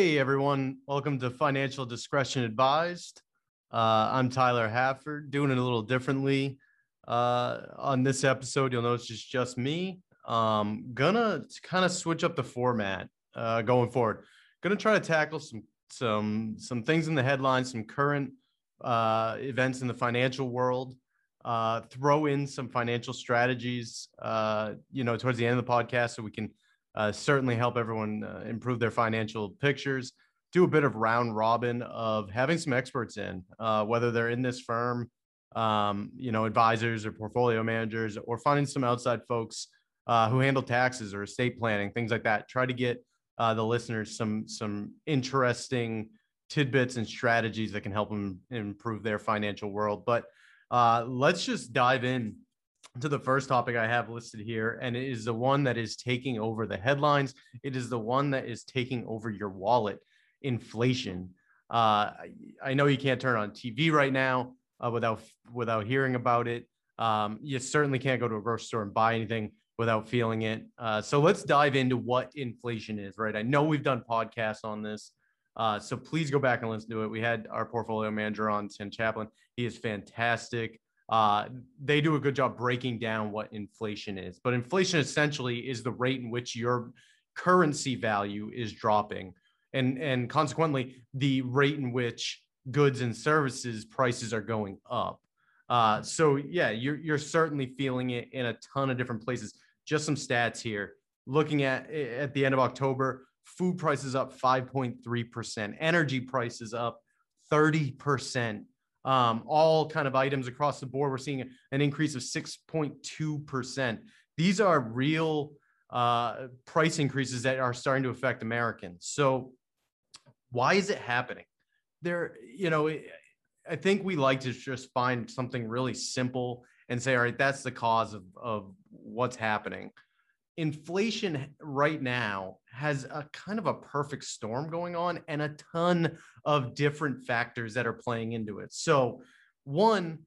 Hey everyone, welcome to Financial Discretion Advised. Uh, I'm Tyler Hafford, doing it a little differently. Uh, on this episode, you'll notice it's just me. Um, gonna kind of switch up the format uh, going forward. Gonna try to tackle some some some things in the headlines, some current uh, events in the financial world. Uh, throw in some financial strategies, uh, you know, towards the end of the podcast, so we can uh, certainly help everyone uh, improve their financial pictures. Do a bit of round robin of having some experts in, uh, whether they're in this firm, um, you know, advisors or portfolio managers, or finding some outside folks uh, who handle taxes or estate planning, things like that. Try to get uh, the listeners some some interesting tidbits and strategies that can help them improve their financial world. But uh, let's just dive in to the first topic I have listed here, and it is the one that is taking over the headlines. It is the one that is taking over your wallet inflation. Uh, I know you can't turn on TV right now uh, without without hearing about it. Um, you certainly can't go to a grocery store and buy anything without feeling it. Uh, so let's dive into what inflation is. Right, I know we've done podcasts on this, uh, so please go back and listen to it. We had our portfolio manager on, Tim Chaplin. He is fantastic uh, they do a good job breaking down what inflation is. But inflation essentially is the rate in which your currency value is dropping, and and consequently the rate in which goods and services prices are going up. Uh, so yeah, you're you're certainly feeling it in a ton of different places. Just some stats here. Looking at at the end of October, food prices up 5.3%, energy prices up 30%, um, all kind of items across the board. We're seeing an increase of 6.2%. These are real uh, price increases that are starting to affect Americans. So, why is it happening? There, you know, I think we like to just find something really simple and say, all right, that's the cause of, of what's happening inflation right now has a kind of a perfect storm going on and a ton of different factors that are playing into it. So, one,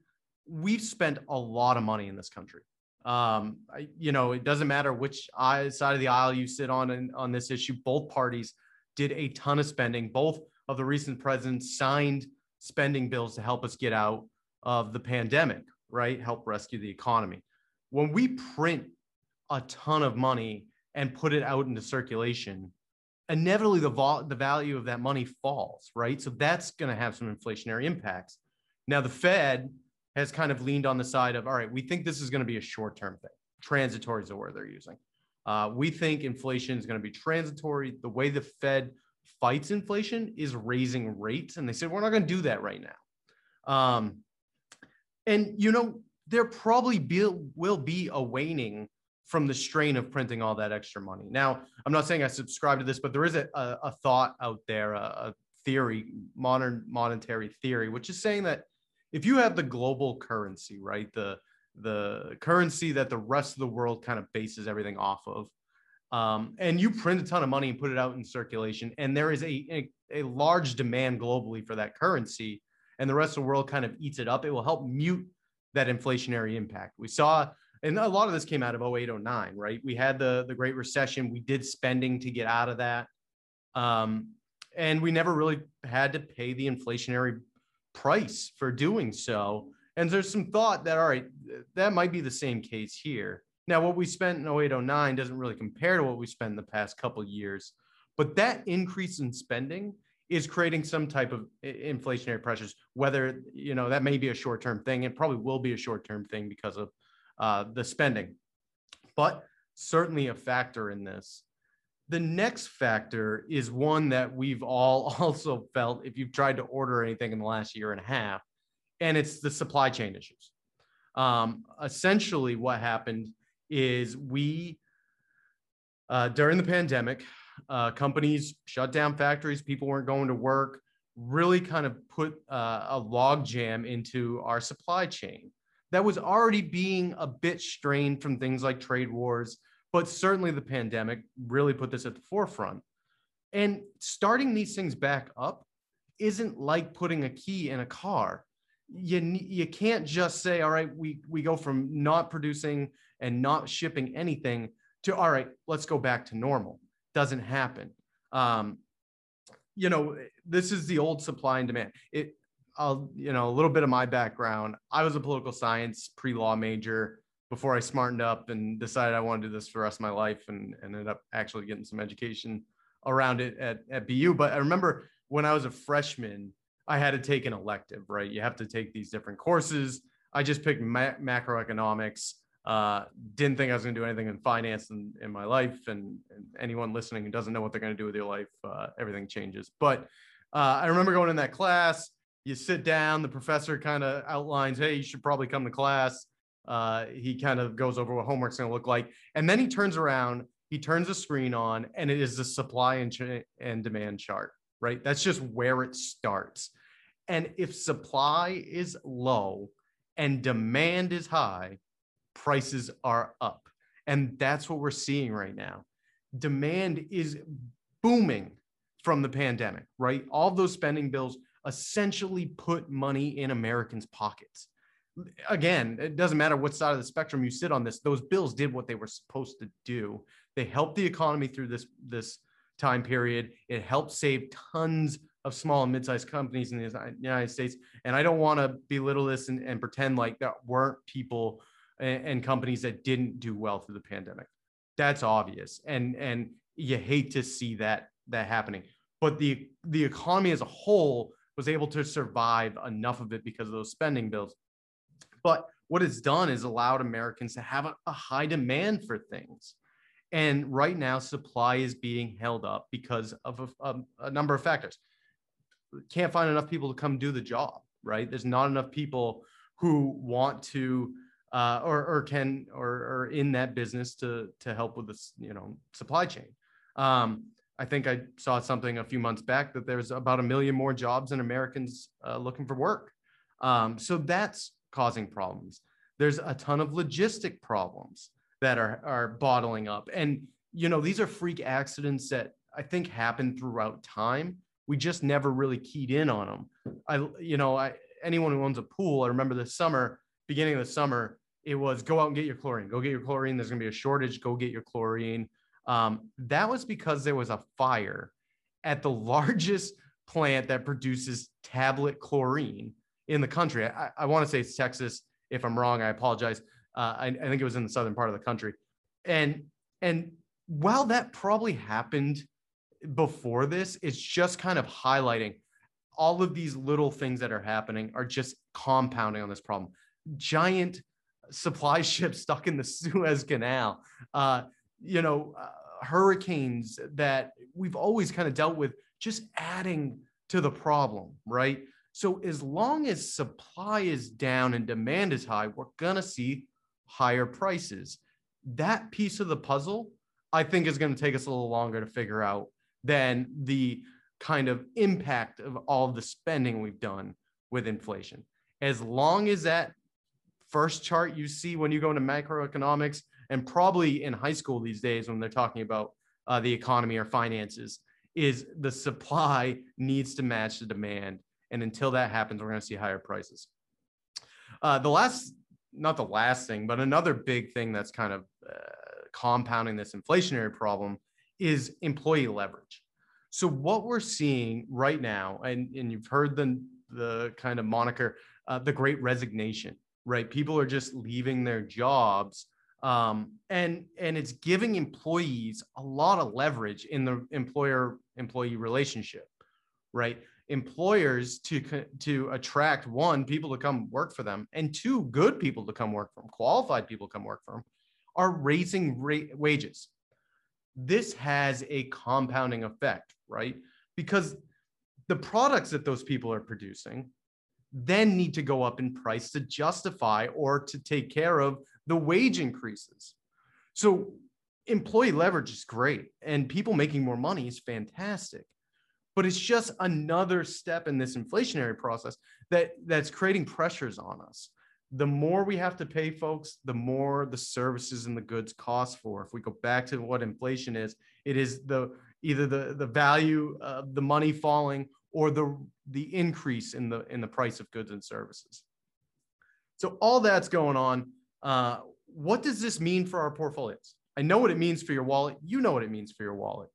we've spent a lot of money in this country. Um, I, you know, it doesn't matter which side of the aisle you sit on in, on this issue. Both parties did a ton of spending. Both of the recent presidents signed spending bills to help us get out of the pandemic, right? Help rescue the economy. When we print a ton of money and put it out into circulation, inevitably the, vol- the value of that money falls, right? So that's going to have some inflationary impacts. Now, the Fed has kind of leaned on the side of, all right, we think this is going to be a short term thing. Transitory is the word they're using. Uh, we think inflation is going to be transitory. The way the Fed fights inflation is raising rates. And they said, we're not going to do that right now. Um, and, you know, there probably be, will be a waning from the strain of printing all that extra money. Now, I'm not saying I subscribe to this, but there is a, a, a thought out there, a, a, theory, modern monetary theory, which is saying that if you have the global currency, right, the the currency that the rest of the world kind of bases everything off of, um, and you print a ton of money and put it out in circulation, and there is a, a, a large demand globally for that currency, and the rest of the world kind of eats it up, it will help mute that inflationary impact. We saw and a lot of this came out of 08 09 right? We had the the great recession. We did spending to get out of that. Um, and we never really had to pay the inflationary price for doing so. And there's some thought that all right that might be the same case here. Now what we spent in 08 09 doesn't really compare to what we spent in the past couple years but that increase in spending is creating some type of inflationary pressures whether you know that may be a short-term thing. It probably will be a short-term thing because of uh, the spending, but certainly a factor in this. The next factor is one that we've all also felt if you've tried to order anything in the last year and a half, and it's the supply chain issues. Um, essentially, what happened is we, uh, during the pandemic, uh, companies shut down factories, people weren't going to work, really kind of put uh, a log jam into our supply chain that was already being a bit strained from things like trade wars, but certainly the pandemic really put this at the forefront. And starting these things back up isn't like putting a key in a car. You, you can't just say, all right, we, we go from not producing and not shipping anything to, all right, let's go back to normal. Doesn't happen. Um, you know, this is the old supply and demand. It, I'll, you know, a little bit of my background. I was a political science pre-law major before I smartened up and decided I wanted to do this for the rest of my life and, and ended up actually getting some education around it at, at BU. But I remember when I was a freshman, I had to take an elective, right? You have to take these different courses. I just picked ma- macroeconomics uh, didn't think I was going to do anything in finance in, in my life. And, and anyone listening who doesn't know what they're going to do with their life, uh, everything changes. But uh, I remember going in that class. You sit down, the professor kind of outlines, hey, you should probably come to class. Uh, he kind of goes over what homework's going to look like. And then he turns around, he turns the screen on, and it is the supply and, ch- and demand chart, right? That's just where it starts. And if supply is low and demand is high, prices are up. And that's what we're seeing right now. Demand is booming from the pandemic, right? All those spending bills essentially put money in Americans' pockets. Again, it doesn't matter what side of the spectrum you sit on this, those bills did what they were supposed to do. They helped the economy through this, this time period. It helped save tons of small and mid-sized companies in the United States. And I don't want to belittle this and, and pretend like there weren't people and, and companies that didn't do well through the pandemic. That's obvious, and and you hate to see that that happening. But the the economy as a whole was able to survive enough of it because of those spending bills. But what it's done is allowed Americans to have a, a high demand for things. And right now, supply is being held up because of a, a, a, number of factors. Can't find enough people to come do the job, right? There's not enough people who want to uh, or or can or or in that business to to help with this you know supply chain. Um, I think I saw something a few months back that there's about a million more jobs than Americans uh, looking for work. Um, so that's causing problems. There's a ton of logistic problems that are are bottling up, and you know these are freak accidents that I think happen throughout time. We just never really keyed in on them. I you know I anyone who owns a pool, I remember this summer, beginning of the summer, it was go out and get your chlorine. Go get your chlorine. There's going to be a shortage. Go get your chlorine. Um, that was because there was a fire at the largest plant that produces tablet chlorine in the country. I, I want to say it's Texas. If I'm wrong, I apologize. Uh, I, I think it was in the southern part of the country. And and while that probably happened before this, it's just kind of highlighting all of these little things that are happening are just compounding on this problem. Giant supply ships stuck in the Suez Canal, uh, you know, uh, hurricanes that we've always kind of dealt with, just adding to the problem, right? So as long as supply is down and demand is high, we're gonna see higher prices. That piece of the puzzle, I think, is going to take us a little longer to figure out than the kind of impact of all the spending we've done with inflation. As long as that first chart you see when you go into macroeconomics and probably in high school these days when they're talking about uh, the economy or finances is the supply needs to match the demand and until that happens we're going to see higher prices uh, the last not the last thing but another big thing that's kind of uh, compounding this inflationary problem is employee leverage so what we're seeing right now and, and you've heard the, the kind of moniker uh, the great resignation right? People are just leaving their jobs. Um, and and it's giving employees a lot of leverage in the employer employee relationship right? Employers to to attract one people to come work for them and two good people to come work for them qualified people come work for them are raising ra- wages. This has a compounding effect right? Because the products that those people are producing then need to go up in price to justify or to take care of the wage increases. So employee leverage is great and people making more money is fantastic. But it's just another step in this inflationary process that that's creating pressures on us. The more we have to pay folks, the more the services and the goods cost for. If we go back to what inflation is, it is the either the, the value of the money falling or the the increase in the in the price of goods and services. So all that's going on. Uh, what does this mean for our portfolios? I know what it means for your wallet. You know what it means for your wallet.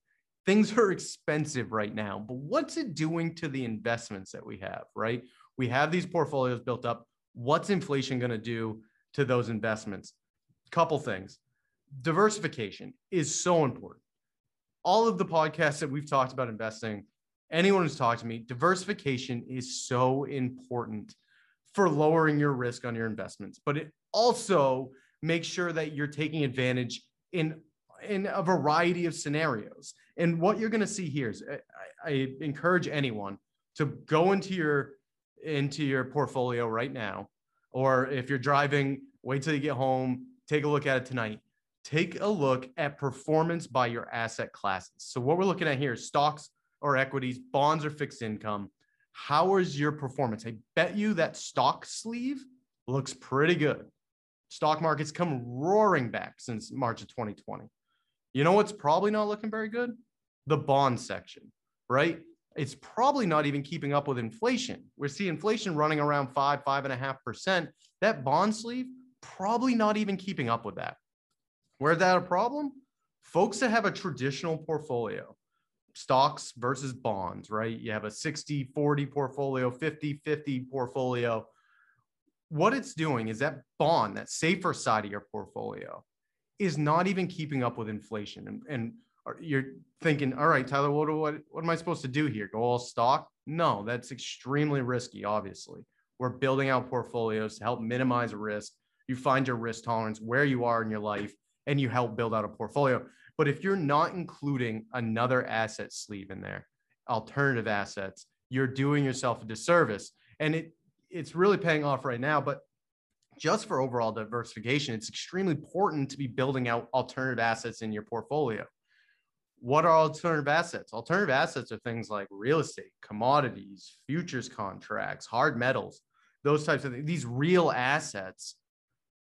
things are expensive right now, but what's it doing to the investments that we have, right? We have these portfolios built up. What's inflation going to do to those investments? Couple things. Diversification is so important. All of the podcasts that we've talked about investing, anyone who's talked to me, diversification is so important for lowering your risk on your investments, but it also make sure that you're taking advantage in in a variety of scenarios. And what you're going to see here is I, I encourage anyone to go into your into your portfolio right now, or if you're driving, wait till you get home, take a look at it tonight. Take a look at performance by your asset classes. So what we're looking at here is stocks or equities, bonds or fixed income. How is your performance? I bet you that stock sleeve looks pretty good. Stock markets come roaring back since March of 2020. You know what's probably not looking very good? The bond section, right? It's probably not even keeping up with inflation. We see inflation running around five, five and a half percent. That bond sleeve, probably not even keeping up with that. Where's that a problem? Folks that have a traditional portfolio, stocks versus bonds, right? You have a 60 40 portfolio, 50 50 portfolio. What it's doing is that bond, that safer side of your portfolio, is not even keeping up with inflation. And, and you're thinking, all right, Tyler, what, what, what am I supposed to do here? Go all stock? No, that's extremely risky, obviously. We're building out portfolios to help minimize risk. You find your risk tolerance where you are in your life and you help build out a portfolio. But if you're not including another asset sleeve in there, alternative assets, you're doing yourself a disservice. And it it's really paying off right now. But just for overall diversification, it's extremely important to be building out alternative assets in your portfolio. What are alternative assets? Alternative assets are things like real estate, commodities, futures contracts, hard metals, those types of things. These real assets.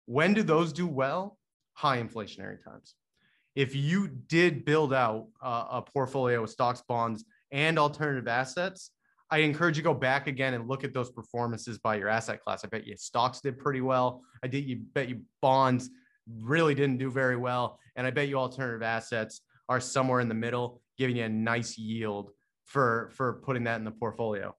When do those do well? High inflationary times. If you did build out uh, a portfolio of stocks, bonds, and alternative assets, I encourage you to go back again and look at those performances by your asset class. I bet you stocks did pretty well. I did you bet you bonds really didn't do very well. And I bet you alternative assets are somewhere in the middle, giving you a nice yield for for putting that in the portfolio.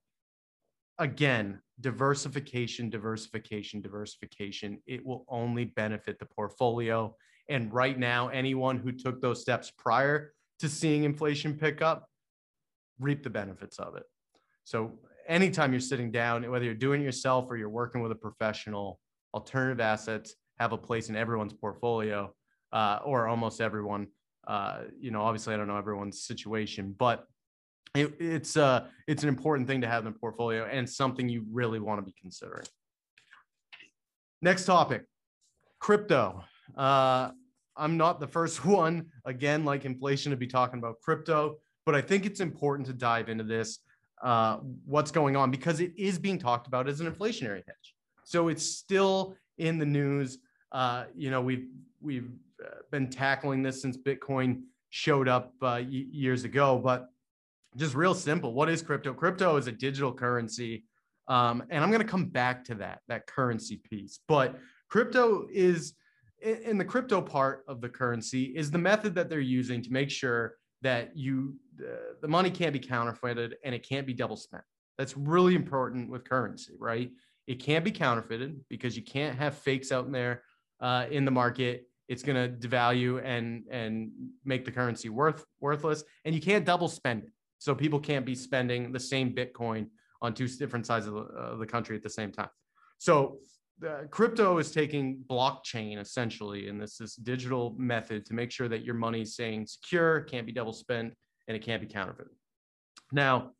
Again, diversification, diversification, diversification. It will only benefit the portfolio. And right now, anyone who took those steps prior to seeing inflation pick up reap the benefits of it. So anytime you're sitting down, whether you're doing yourself or you're working with a professional, alternative assets have a place in everyone's portfolio uh, or almost everyone. Uh, you know, obviously, I don't know everyone's situation, but it, it's uh, it's an important thing to have in the portfolio and something you really want to be considering. Next topic, crypto. Uh, I'm not the first one, again, like inflation, to be talking about crypto, but I think it's important to dive into this uh, what's going on because it is being talked about as an inflationary hedge. So it's still in the news. Uh, you know, we've we've uh, been tackling this since Bitcoin showed up uh, years ago. But just real simple, what is crypto? Crypto is a digital currency, um, and I'm going to come back to that that currency piece. But crypto is in the crypto part of the currency is the method that they're using to make sure that you the money can't be counterfeited and it can't be double spent. That's really important with currency, right? It can't be counterfeited because you can't have fakes out in there uh, in the market. It's going to devalue and and make the currency worth worthless, and you can't double spend it. So people can't be spending the same Bitcoin on two different sides of the, uh, the country at the same time. So crypto is taking blockchain essentially, and this is digital method to make sure that your money is staying secure, can't be double spent, and it can't be counterfeited. Now,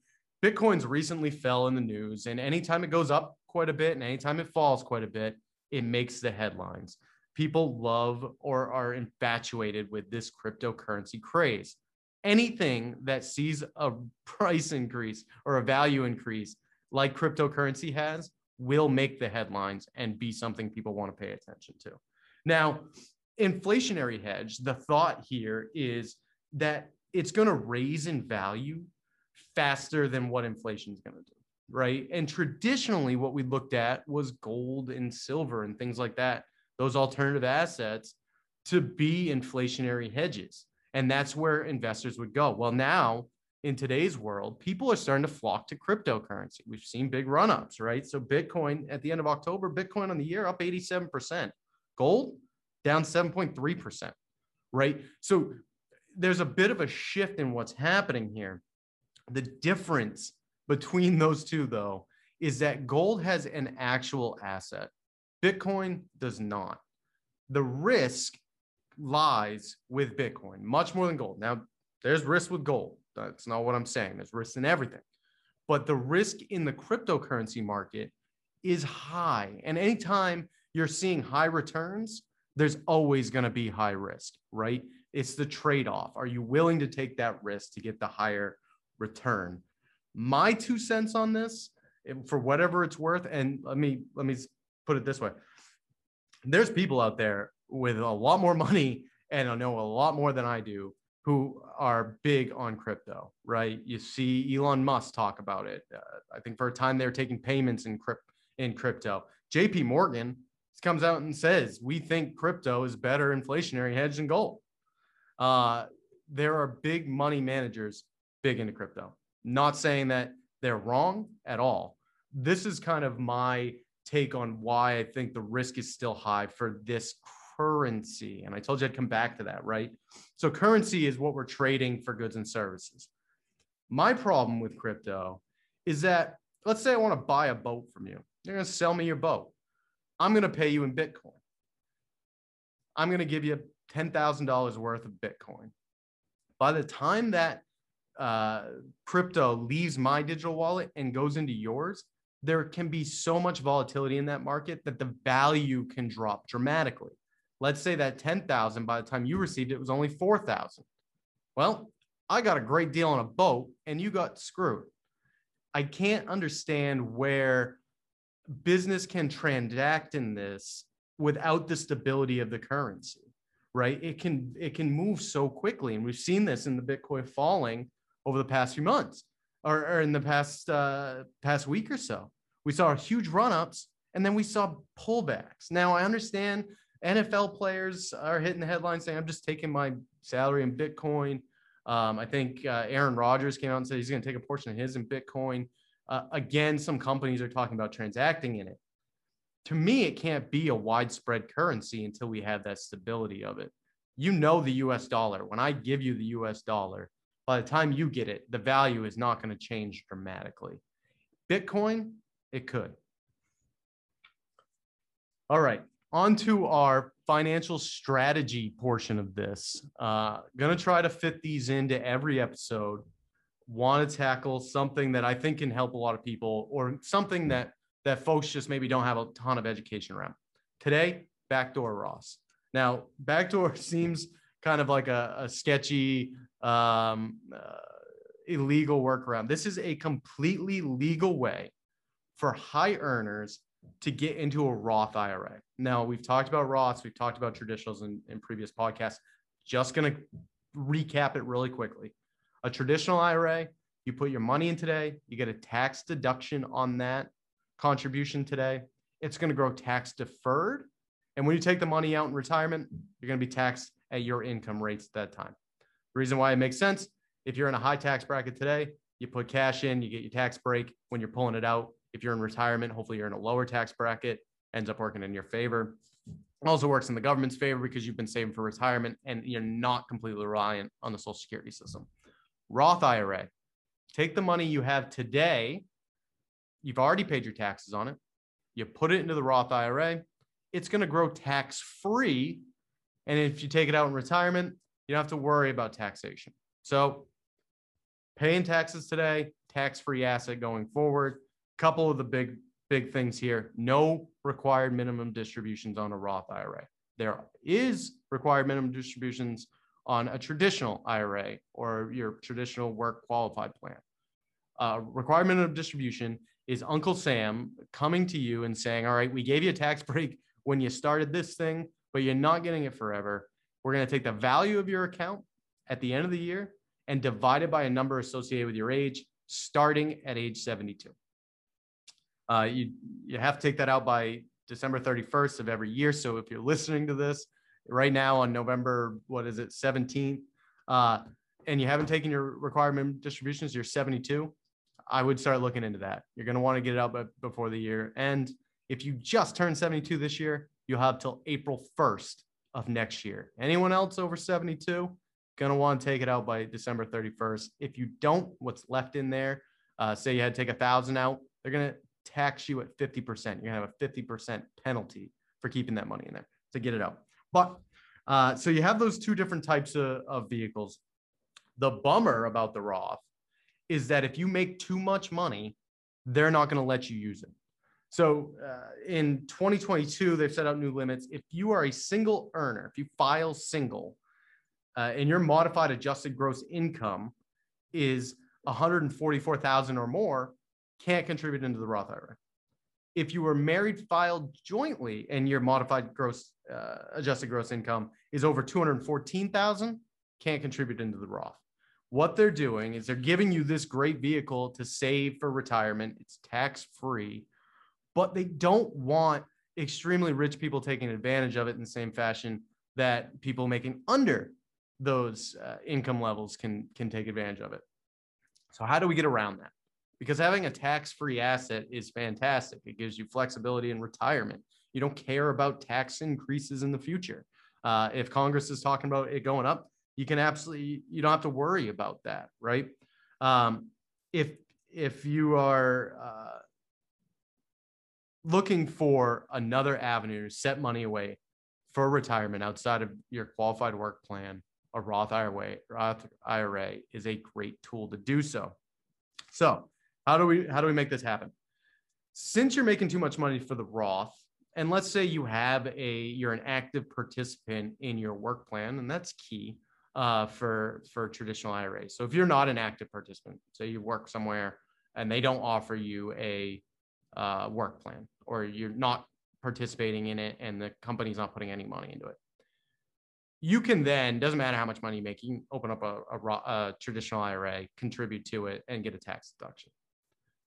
Bitcoin's recently fell in the news, and anytime it goes up quite a bit and anytime it falls quite a bit, it makes the headlines. People love or are infatuated with this cryptocurrency craze. Anything that sees a price increase or a value increase like cryptocurrency has will make the headlines and be something people want to pay attention to. Now, inflationary hedge, the thought here is that it's going to raise in value faster than what inflation is going to do, right? And traditionally, what we looked at was gold and silver and things like that, those alternative assets to be inflationary hedges. And that's where investors would go. Well, now in today's world, people are starting to flock to cryptocurrency. We've seen big run ups, right? So, Bitcoin at the end of October, Bitcoin on the year up 87%, gold down 7.3%, right? So, there's a bit of a shift in what's happening here. The difference between those two, though, is that gold has an actual asset, Bitcoin does not. The risk lies with Bitcoin, much more than gold. Now, there's risk with gold. That's not what I'm saying. There's risk in everything. But the risk in the cryptocurrency market is high. And anytime you're seeing high returns, there's always going to be high risk, right? It's the trade off. Are you willing to take that risk to get the higher return? My two cents on this, for whatever it's worth, and let me let me put it this way: there's people out there with a lot more money and I know a lot more than I do who are big on crypto, right? You see Elon Musk talk about it. Uh, I think for a time they're taking payments in crypt in crypto. JP Morgan comes out and says, "We think crypto is better inflationary hedge than gold." Uh, there are big money managers big into crypto. Not saying that they're wrong at all. This is kind of my take on why I think the risk is still high for this currency. And I told you I'd come back to that, right? So, currency is what we're trading for goods and services. My problem with crypto is that, let's say I want to buy a boat from you. You're going to sell me your boat. I'm going to pay you in Bitcoin. I'm going to give you $10,000 worth of Bitcoin. By the time that uh, crypto leaves my digital wallet and goes into yours, there can be so much volatility in that market that the value can drop dramatically. Let's say that 10,000 by the time you received it was only 4,000. Well, I got a great deal on a boat and you got screwed. I can't understand where business can transact in this without the stability of the currency right it can it can move so quickly and we've seen this in the bitcoin falling over the past few months or, or in the past uh, past week or so. We saw huge run ups and then we saw pullbacks. Now I understand NFL players are hitting the headlines saying, "I'm just taking my salary in Bitcoin." Um, I think uh, Aaron Rodgers came out and said he's going to take a portion of his in Bitcoin. Uh, again, some companies are talking about transacting in it. To me, it can't be a widespread currency until we have that stability of it. You know the U.S. dollar. When I give you the U.S. dollar, by the time you get it, the value is not going to change dramatically. Bitcoin, it could. All right, on to our financial strategy portion of this. Uh, going to try to fit these into every episode. Want to tackle something that I think can help a lot of people, or something that that folks just maybe don't have a ton of education around. Today, backdoor Roths. Now, backdoor seems kind of like a, a sketchy um, uh, illegal workaround. This is a completely legal way for high earners to get into a Roth IRA. Now, we've talked about Roths, we've talked about traditionals in, in previous podcasts. Just going to recap it really quickly. A traditional IRA, you put your money in today, you get a tax deduction on that contribution today. It's going to grow tax deferred. And when you take the money out in retirement, you're going to be taxed at your income rates at that time. The reason why it makes sense if you're in a high tax bracket today, you put cash in, you get your tax break when you're pulling it out. If you're in retirement, hopefully you're in a lower tax bracket, ends up working in your favor. Also works in the government's favor because you've been saving for retirement and you're not completely reliant on the social security system. Roth IRA, take the money you have today. You've already paid your taxes on it. You put it into the Roth IRA. It's going to grow tax free and if you take it out in retirement, you don't have to worry about taxation. So paying taxes today, tax-free asset going forward. Couple of the big, big things here. No required minimum distributions on a Roth IRA. There is required minimum distributions on a traditional IRA or your traditional work qualified plan. Uh, requirement of distribution is Uncle Sam coming to you and saying, All right, we gave you a tax break when you started this thing but you're not getting it forever. We're going to take the value of your account at the end of the year and divide it by a number associated with your age, starting at age 72. Uh, you, you have to take that out by December 31st of every year. So if you're listening to this right now on November, what is it, 17th, uh, and you haven't taken your requirement distributions, you're 72, I would start looking into that. You're going to want to get it out before the year. And if you just turned 72 this year, you'll have till April 1st of next year. Anyone else over 72, going to want to take it out by December 31st. If you don't, what's left in there, uh, say you had to take a thousand out, they're going to tax you at 50%. You're going to have a 50% penalty for keeping that money in there to get it out. But uh, so you have those two different types of, of vehicles. The bummer about the Roth is that if you make too much money, they're not going to let you use it. So uh, in 2022, they've set out new limits. If you are a single earner, if you file single, uh, and your modified adjusted gross income is 144,000 or more, can't contribute into the Roth IRA. If you were married, filed jointly, and your modified gross uh, adjusted gross income is over 214,000, can't contribute into the Roth. What they're doing is they're giving you this great vehicle to save for retirement. It's tax free, but they don't want extremely rich people taking advantage of it in the same fashion that people making under those uh, income levels can can take advantage of it. So how do we get around that? Because having a tax-free asset is fantastic. It gives you flexibility in retirement. You don't care about tax increases in the future. Uh, if Congress is talking about it going up, you can absolutely you don't have to worry about that, right? Um, if if you are uh, looking for another avenue to set money away for retirement outside of your qualified work plan, a Roth IRA, Roth IRA is a great tool to do so. So, how do we how do we make this happen? Since you're making too much money for the Roth, and let's say you have a you're an active participant in your work plan, and that's key uh, for for traditional IRAs. So if you're not an active participant, say you work somewhere and they don't offer you a uh, work plan, or you're not participating in it, and the company's not putting any money into it, you can then doesn't matter how much money you make, you can open up a, a, a traditional IRA, contribute to it, and get a tax deduction.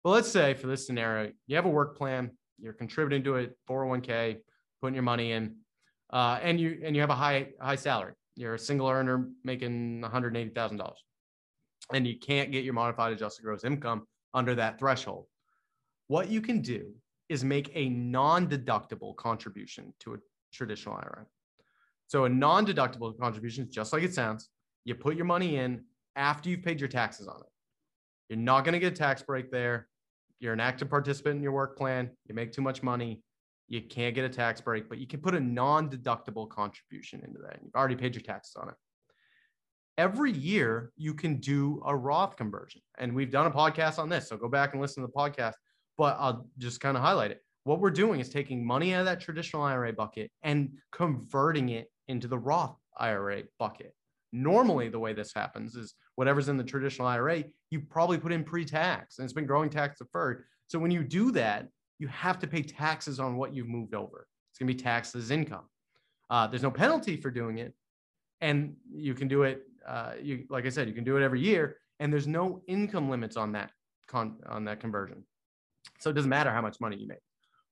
But let's say for this scenario, you have a work plan, you're contributing to it, 401k, putting your money in, uh, and you and you have a high high salary you're a single earner making $180,000 and you can't get your modified adjusted gross income under that threshold. What you can do is make a non-deductible contribution to a traditional IRA. So a non-deductible contribution, is just like it sounds, you put your money in after you've paid your taxes on it. You're not going to get a tax break there. You're an active participant in your work plan. You make too much money. You can't get a tax break, but you can put a non deductible contribution into that. You've already paid your taxes on it. Every year, you can do a Roth conversion. And we've done a podcast on this. So go back and listen to the podcast, but I'll just kind of highlight it. What we're doing is taking money out of that traditional IRA bucket and converting it into the Roth IRA bucket. Normally, the way this happens is whatever's in the traditional IRA, you probably put in pre tax and it's been growing tax deferred. So when you do that, you have to pay taxes on what you've moved over. It's going to be taxed as income. Uh, there's no penalty for doing it, and you can do it. Uh, you like I said, you can do it every year, and there's no income limits on that con- on that conversion. So it doesn't matter how much money you make.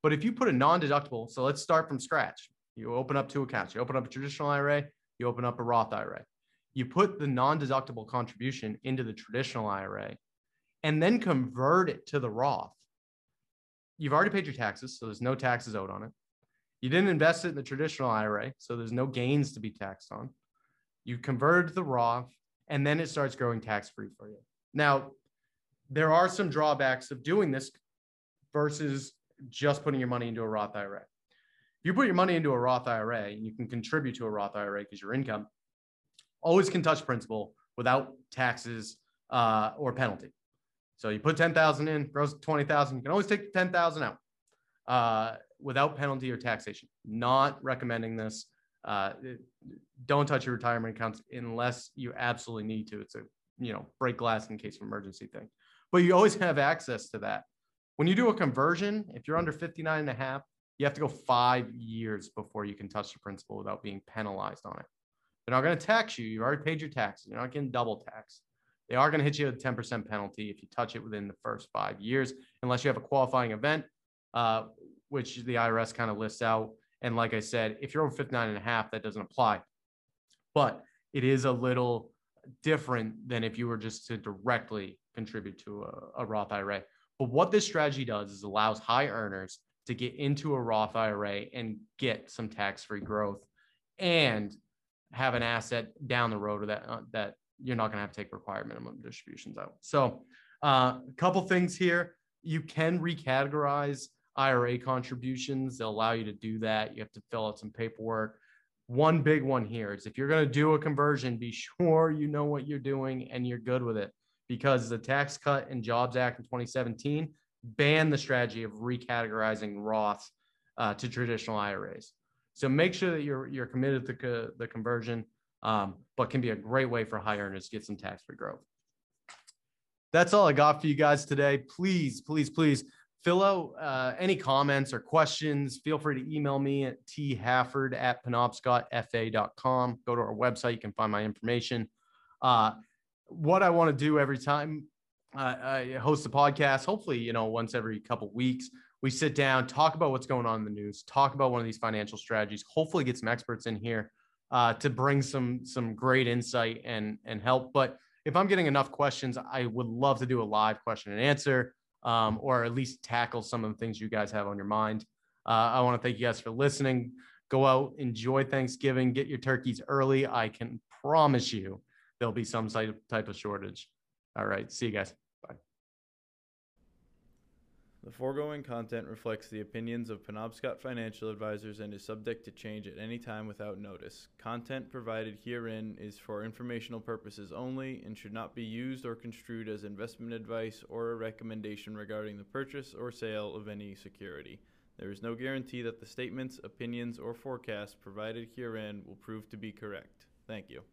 But if you put a non-deductible, so let's start from scratch. You open up two accounts. You open up a traditional IRA. You open up a Roth IRA. You put the non-deductible contribution into the traditional IRA, and then convert it to the Roth you've already paid your taxes, so there's no taxes owed on it. You didn't invest it in the traditional IRA, so there's no gains to be taxed on. You converted the Roth, and then it starts growing tax free for you. Now, there are some drawbacks of doing this versus just putting your money into a Roth IRA. If you put your money into a Roth IRA and you can contribute to a Roth IRA because your income always can touch principal without taxes uh, or penalty. So you put 10,000 in, grows 20,000. You can always take 10,000 out uh, without penalty or taxation. Not recommending this. Uh, don't touch your retirement accounts unless you absolutely need to. It's a, you know, break glass in case of emergency thing. But you always have access to that. When you do a conversion, if you're under 59 and a half, you have to go five years before you can touch the principal without being penalized on it. They're not going to tax you. You've already paid your taxes. You're not getting double tax. They are going to hit you with a 10% penalty if you touch it within the first five years, unless you have a qualifying event, uh, which the IRS kind of lists out. And like I said, if you're over 59 and a half, that doesn't apply. But it is a little different than if you were just to directly contribute to a, a Roth IRA. But what this strategy does is allows high earners to get into a Roth IRA and get some tax-free growth and have an asset down the road that uh, that you're not going to have to take required minimum distributions out. So, uh, a couple things here. You can recategorize IRA contributions. They'll allow you to do that. You have to fill out some paperwork. One big one here is if you're going to do a conversion, be sure you know what you're doing and you're good with it because the Tax Cut and Jobs Act in 2017 banned the strategy of recategorizing Roth uh, to traditional IRAs. So make sure that you're you're committed to co- the conversion, um, but can be a great way for high earners to get some tax-free growth. That's all I got for you guys today. Please, please, please fill out uh, any comments or questions. Feel free to email me at thafford at penobscotfa.com. Go to our website. You can find my information. Uh, what I want to do every time uh, I host a podcast, hopefully, you know, once every couple weeks, we sit down, talk about what's going on in the news, talk about one of these financial strategies, hopefully get some experts in here uh, to bring some some great insight and and help. But if I'm getting enough questions, I would love to do a live question and answer, um, or at least tackle some of the things you guys have on your mind. Uh, I want to thank you guys for listening. Go out, enjoy Thanksgiving, get your turkeys early. I can promise you there'll be some type of shortage. All right, see you guys. The foregoing content reflects the opinions of Penobscot Financial Advisors and is subject to change at any time without notice. Content provided herein is for informational purposes only and should not be used or construed as investment advice or a recommendation regarding the purchase or sale of any security. There is no guarantee that the statements, opinions, or forecasts provided herein will prove to be correct. Thank you.